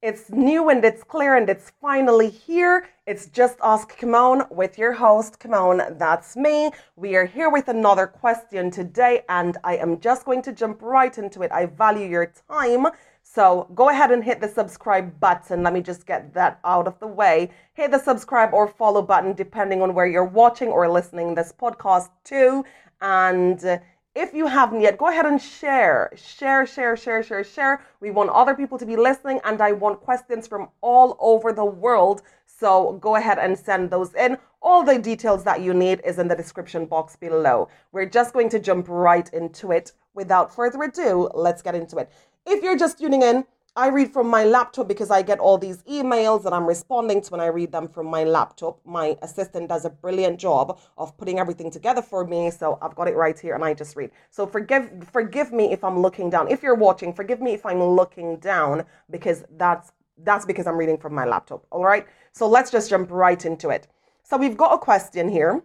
It's new and it's clear and it's finally here. It's just Ask Kemone with your host, Kemone. That's me. We are here with another question today, and I am just going to jump right into it. I value your time. So go ahead and hit the subscribe button. Let me just get that out of the way. Hit the subscribe or follow button, depending on where you're watching or listening this podcast to. And uh, if you haven't yet, go ahead and share. Share, share, share, share, share. We want other people to be listening, and I want questions from all over the world. So go ahead and send those in. All the details that you need is in the description box below. We're just going to jump right into it. Without further ado, let's get into it. If you're just tuning in, I read from my laptop because I get all these emails and I'm responding to when I read them from my laptop. My assistant does a brilliant job of putting everything together for me, so I've got it right here and I just read. So forgive forgive me if I'm looking down. If you're watching, forgive me if I'm looking down because that's that's because I'm reading from my laptop. All right? So let's just jump right into it. So we've got a question here.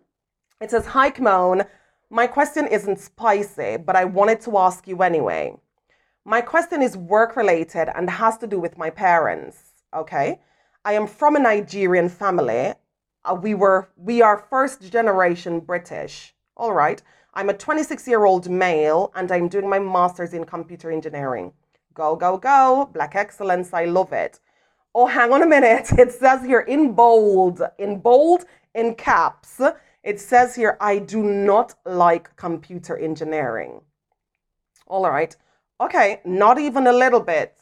It says, "Hi Kemone, my question isn't spicy, but I wanted to ask you anyway." My question is work related and has to do with my parents. Okay. I am from a Nigerian family. Uh, we were we are first generation British. All right. I'm a 26 year old male and I'm doing my master's in computer engineering. Go, go, go. Black excellence. I love it. Oh, hang on a minute. It says here in bold, in bold, in caps, it says here, I do not like computer engineering. All right. Okay, not even a little bit.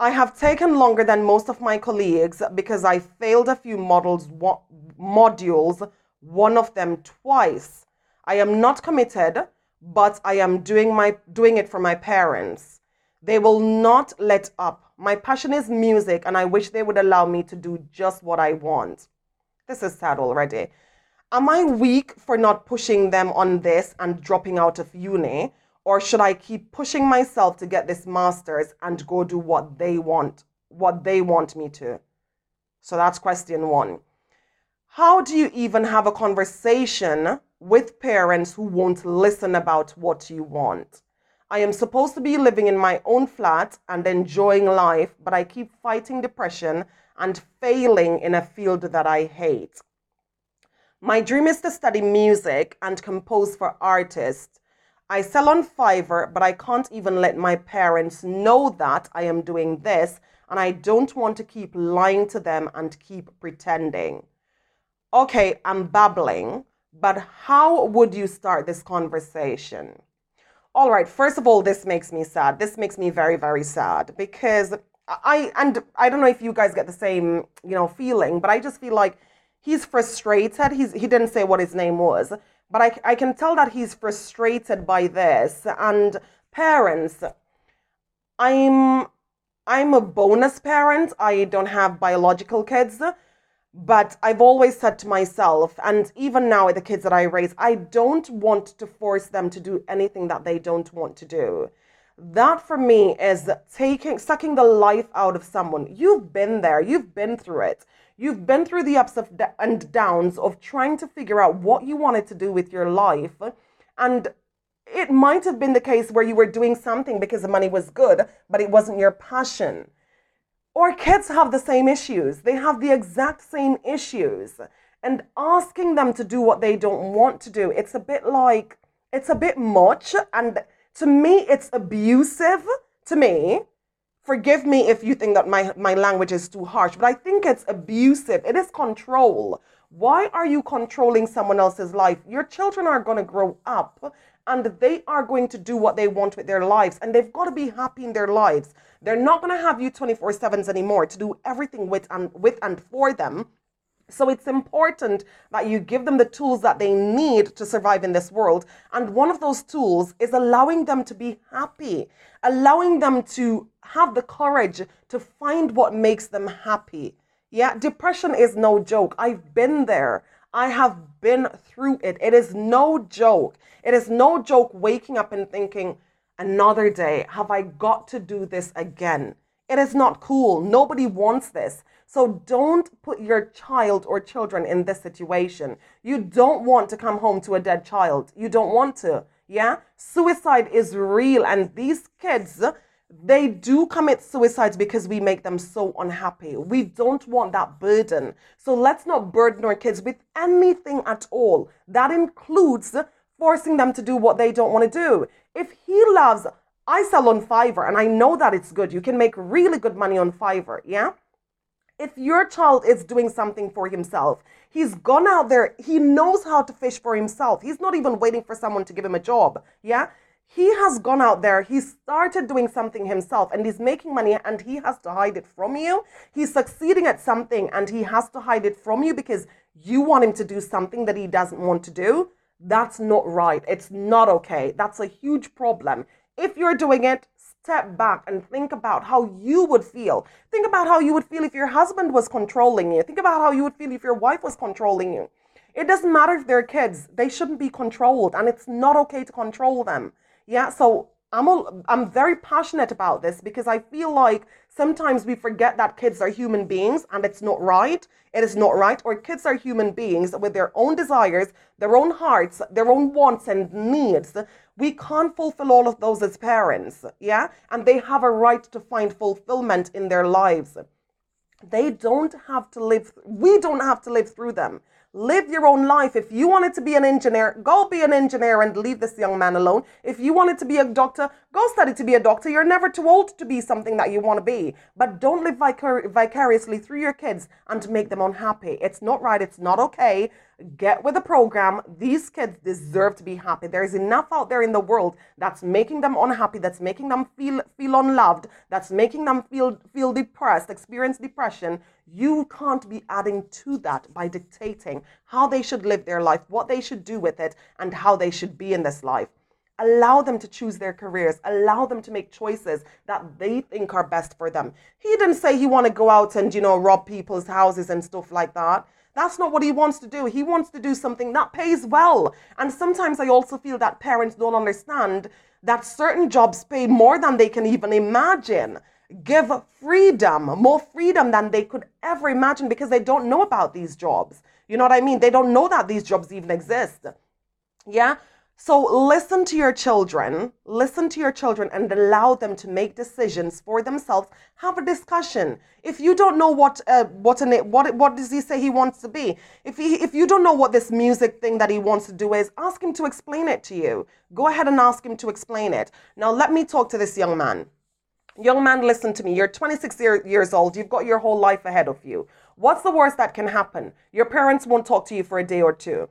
I have taken longer than most of my colleagues because I failed a few models, modules, one of them twice. I am not committed, but I am doing my doing it for my parents. They will not let up. My passion is music and I wish they would allow me to do just what I want. This is sad already. Am I weak for not pushing them on this and dropping out of uni? Or should I keep pushing myself to get this master's and go do what they want, what they want me to? So that's question one. How do you even have a conversation with parents who won't listen about what you want? I am supposed to be living in my own flat and enjoying life, but I keep fighting depression and failing in a field that I hate. My dream is to study music and compose for artists I sell on Fiverr, but I can't even let my parents know that I am doing this, and I don't want to keep lying to them and keep pretending. Okay, I'm babbling, but how would you start this conversation? All right, first of all, this makes me sad. This makes me very, very sad because I, and I don't know if you guys get the same, you know, feeling, but I just feel like he's frustrated. He's, he didn't say what his name was, but I, I can tell that he's frustrated by this. And parents, I'm I'm a bonus parent. I don't have biological kids, but I've always said to myself, and even now with the kids that I raise, I don't want to force them to do anything that they don't want to do. That for me is taking sucking the life out of someone. You've been there, you've been through it. You've been through the ups and downs of trying to figure out what you wanted to do with your life. And it might have been the case where you were doing something because the money was good, but it wasn't your passion. Or kids have the same issues. They have the exact same issues. And asking them to do what they don't want to do, it's a bit like, it's a bit much. And to me, it's abusive to me forgive me if you think that my, my language is too harsh, but I think it's abusive. It is control. Why are you controlling someone else's life? Your children are going to grow up and they are going to do what they want with their lives and they've got to be happy in their lives. They're not going to have you 24 7s anymore to do everything with and with and for them. So it's important that you give them the tools that they need to survive in this world. And one of those tools is allowing them to be happy, allowing them to have the courage to find what makes them happy. Yeah, depression is no joke. I've been there. I have been through it. It is no joke. It is no joke waking up and thinking, another day, have I got to do this again? It is not cool. Nobody wants this. So don't put your child or children in this situation. You don't want to come home to a dead child. You don't want to. Yeah? Suicide is real. And these kids, they do commit suicides because we make them so unhappy. We don't want that burden. So let's not burden our kids with anything at all. That includes forcing them to do what they don't want to do. If he loves, I sell on Fiverr and I know that it's good. You can make really good money on Fiverr, yeah? If your child is doing something for himself, he's gone out there, he knows how to fish for himself. He's not even waiting for someone to give him a job, yeah? he has gone out there, he started doing something himself and he's making money and he has to hide it from you. He's succeeding at something and he has to hide it from you because you want him to do something that he doesn't want to do. That's not right. It's not okay. That's a huge problem. If you're doing it, step back and think about how you would feel. Think about how you would feel if your husband was controlling you. Think about how you would feel if your wife was controlling you. It doesn't matter if they're kids, they shouldn't be controlled, and it's not okay to control them. Yeah, so I'm all, I'm very passionate about this because I feel like sometimes we forget that kids are human beings and it's not right. It is not right. Or kids are human beings with their own desires, their own hearts, their own wants and needs. We can't fulfill all of those as parents. Yeah, and they have a right to find fulfillment in their lives. They don't have to live. We don't have to live through them. Live your own life. If you wanted to be an engineer, go be an engineer and leave this young man alone. If you wanted to be a doctor, go study to be a doctor. You're never too old to be something that you want to be. But don't live vicar- vicariously through your kids and make them unhappy. It's not right. It's not okay. Get with the program. These kids deserve to be happy. There's enough out there in the world that's making them unhappy, that's making them feel feel unloved, that's making them feel feel depressed, experience depression. You can't be adding to that by dictating how they should live their life, what they should do with it, and how they should be in this life. Allow them to choose their careers. Allow them to make choices that they think are best for them. He didn't say he want to go out and, you know, rob people's houses and stuff like that. That's not what he wants to do. He wants to do something that pays well. And sometimes I also feel that parents don't understand that certain jobs pay more than they can even imagine give freedom, more freedom than they could ever imagine because they don't know about these jobs. You know what I mean? They don't know that these jobs even exist. Yeah? So listen to your children, listen to your children and allow them to make decisions for themselves. Have a discussion. If you don't know what uh, what an, what what does he say he wants to be? If he if you don't know what this music thing that he wants to do is, ask him to explain it to you. Go ahead and ask him to explain it. Now let me talk to this young man. Young man, listen to me. You're 26 year, years old. You've got your whole life ahead of you. What's the worst that can happen? Your parents won't talk to you for a day or two.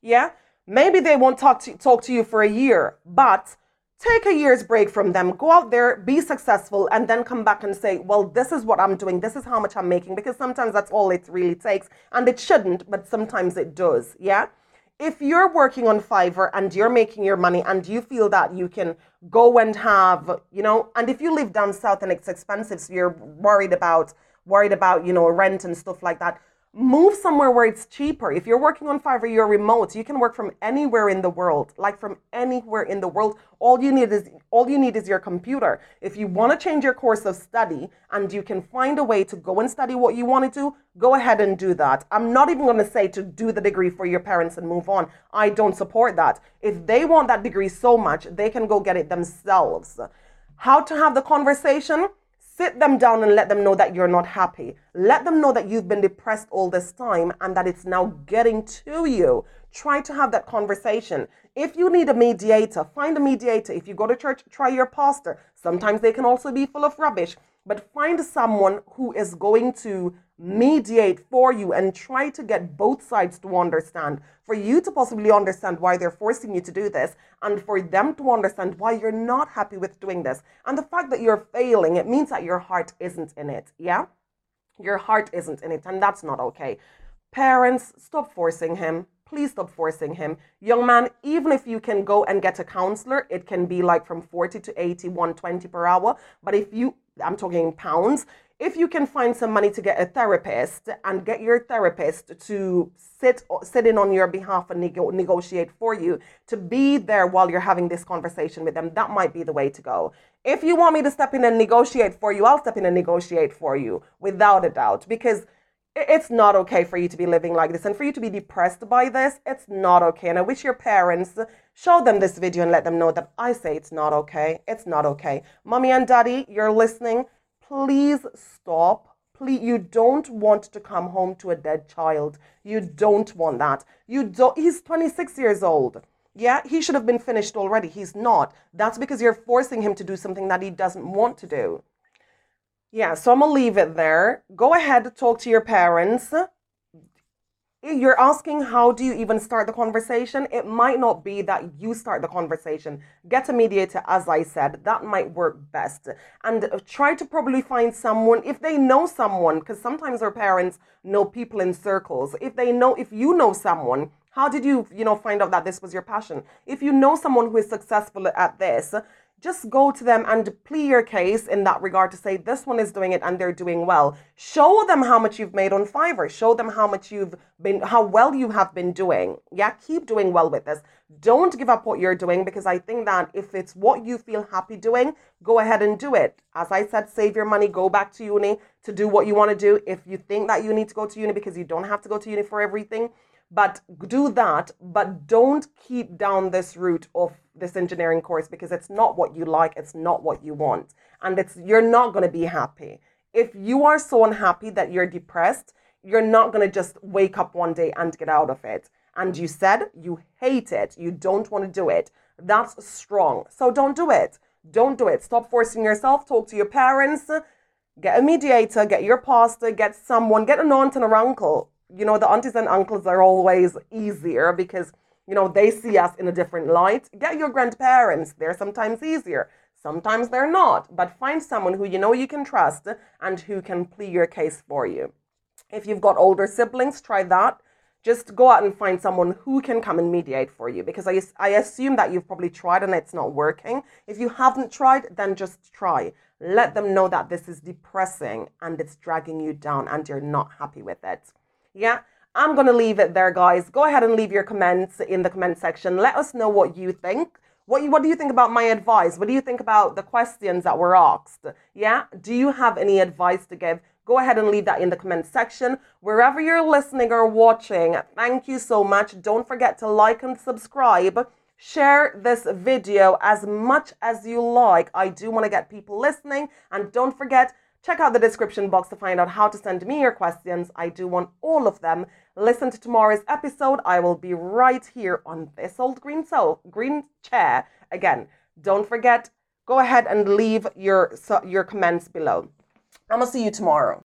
Yeah? Maybe they won't talk to, talk to you for a year, but take a year's break from them. Go out there, be successful, and then come back and say, well, this is what I'm doing. This is how much I'm making. Because sometimes that's all it really takes. And it shouldn't, but sometimes it does. Yeah? if you're working on Fiverr and you're making your money and you feel that you can go and have, you know, and if you live down south and it's expensive, so you're worried about worried about, you know, rent and stuff like that, move somewhere where it's cheaper. If you're working on Fiverr, you're remote. You can work from anywhere in the world, like from anywhere in the world. All you need is all you need is your computer. If you want to change your course of study and you can find a way to go and study what you want to do, go ahead and do that. I'm not even going to say to do the degree for your parents and move on. I don't support that. If they want that degree so much, they can go get it themselves. How to have the conversation? Sit them down and let them know that you're not happy. Let them know that you've been depressed all this time and that it's now getting to you. Try to have that conversation. If you need a mediator, find a mediator. If you go to church, try your pastor. Sometimes they can also be full of rubbish, but find someone who is going to mediate for you and try to get both sides to understand, for you to possibly understand why they're forcing you to do this, and for them to understand why you're not happy with doing this. And the fact that you're failing, it means that your heart isn't in it. Yeah? Your heart isn't in it, and that's not okay. Parents, stop forcing him. Please stop forcing him. Young man, even if you can go and get a counselor, it can be like from 40 to 80, 120 per hour. But if you, I'm talking pounds, if you can find some money to get a therapist and get your therapist to sit sit in on your behalf and nego- negotiate for you to be there while you're having this conversation with them that might be the way to go. If you want me to step in and negotiate for you i'll step in and negotiate for you without a doubt because it's not okay for you to be living like this and for you to be depressed by this. It's not okay. And i wish your parents show them this video and let them know that i say it's not okay. It's not okay. Mommy and daddy you're listening. Please stop. Please you don't want to come home to a dead child. You don't want that. You don't he's 26 years old. Yeah he should have been finished already. He's not. That's because you're forcing him to do something that he doesn't want to do yeah, so I'm gonna leave it there. Go ahead, talk to your parents. You're asking how do you even start the conversation? It might not be that you start the conversation. Get a mediator, as I said, that might work best. And uh, try to probably find someone, if they know someone, because sometimes our parents know people in circles. If they know, if you know someone, how did you, you know, find out that this was your passion? If you know someone who is successful at this, just go to them and plea your case in that regard to say this one is doing it and they're doing well. Show them how much you've made on Fiverr. Show them how much you've been, how well you have been doing. Yeah, keep doing well with this. Don't give up what you're doing because I think that if it's what you feel happy doing, go ahead and do it. As I said, save your money, go back to uni to do what you want to do. If you think that you need to go to uni because you don't have to go to uni for everything, but do that, but don't keep down this route of this engineering course because it's not what you like, it's not what you want, and it's you're not going to be happy. If you are so unhappy that you're depressed, you're not going to just wake up one day and get out of it. And you said you hate it, you don't want to do it. That's strong. So don't do it. Don't do it. Stop forcing yourself. Talk to your parents. Get a mediator, get your pastor, get someone, get an aunt and an uncle you know, the aunties and uncles are always easier because, you know, they see us in a different light. Get your grandparents, they're sometimes easier. Sometimes they're not, but find someone who you know you can trust and who can plead your case for you. If you've got older siblings, try that. Just go out and find someone who can come and mediate for you because I, I assume that you've probably tried and it's not working. If you haven't tried, then just try. Let them know that this is depressing and it's dragging you down and you're not happy with it. Yeah. I'm going to leave it there, guys. Go ahead and leave your comments in the comment section. Let us know what you think. What, you, what do you think about my advice? What do you think about the questions that were asked? Yeah? Do you have any advice to give? Go ahead and leave that in the comment section. Wherever you're listening or watching, thank you so much. Don't forget to like and subscribe. Share this video as much as you like. I do want to get people listening. And don't forget Check out the description box to find out how to send me your questions. I do want all of them. Listen to tomorrow's episode. I will be right here on this old green so green chair again. Don't forget, go ahead and leave your your comments below. I'm gonna see you tomorrow.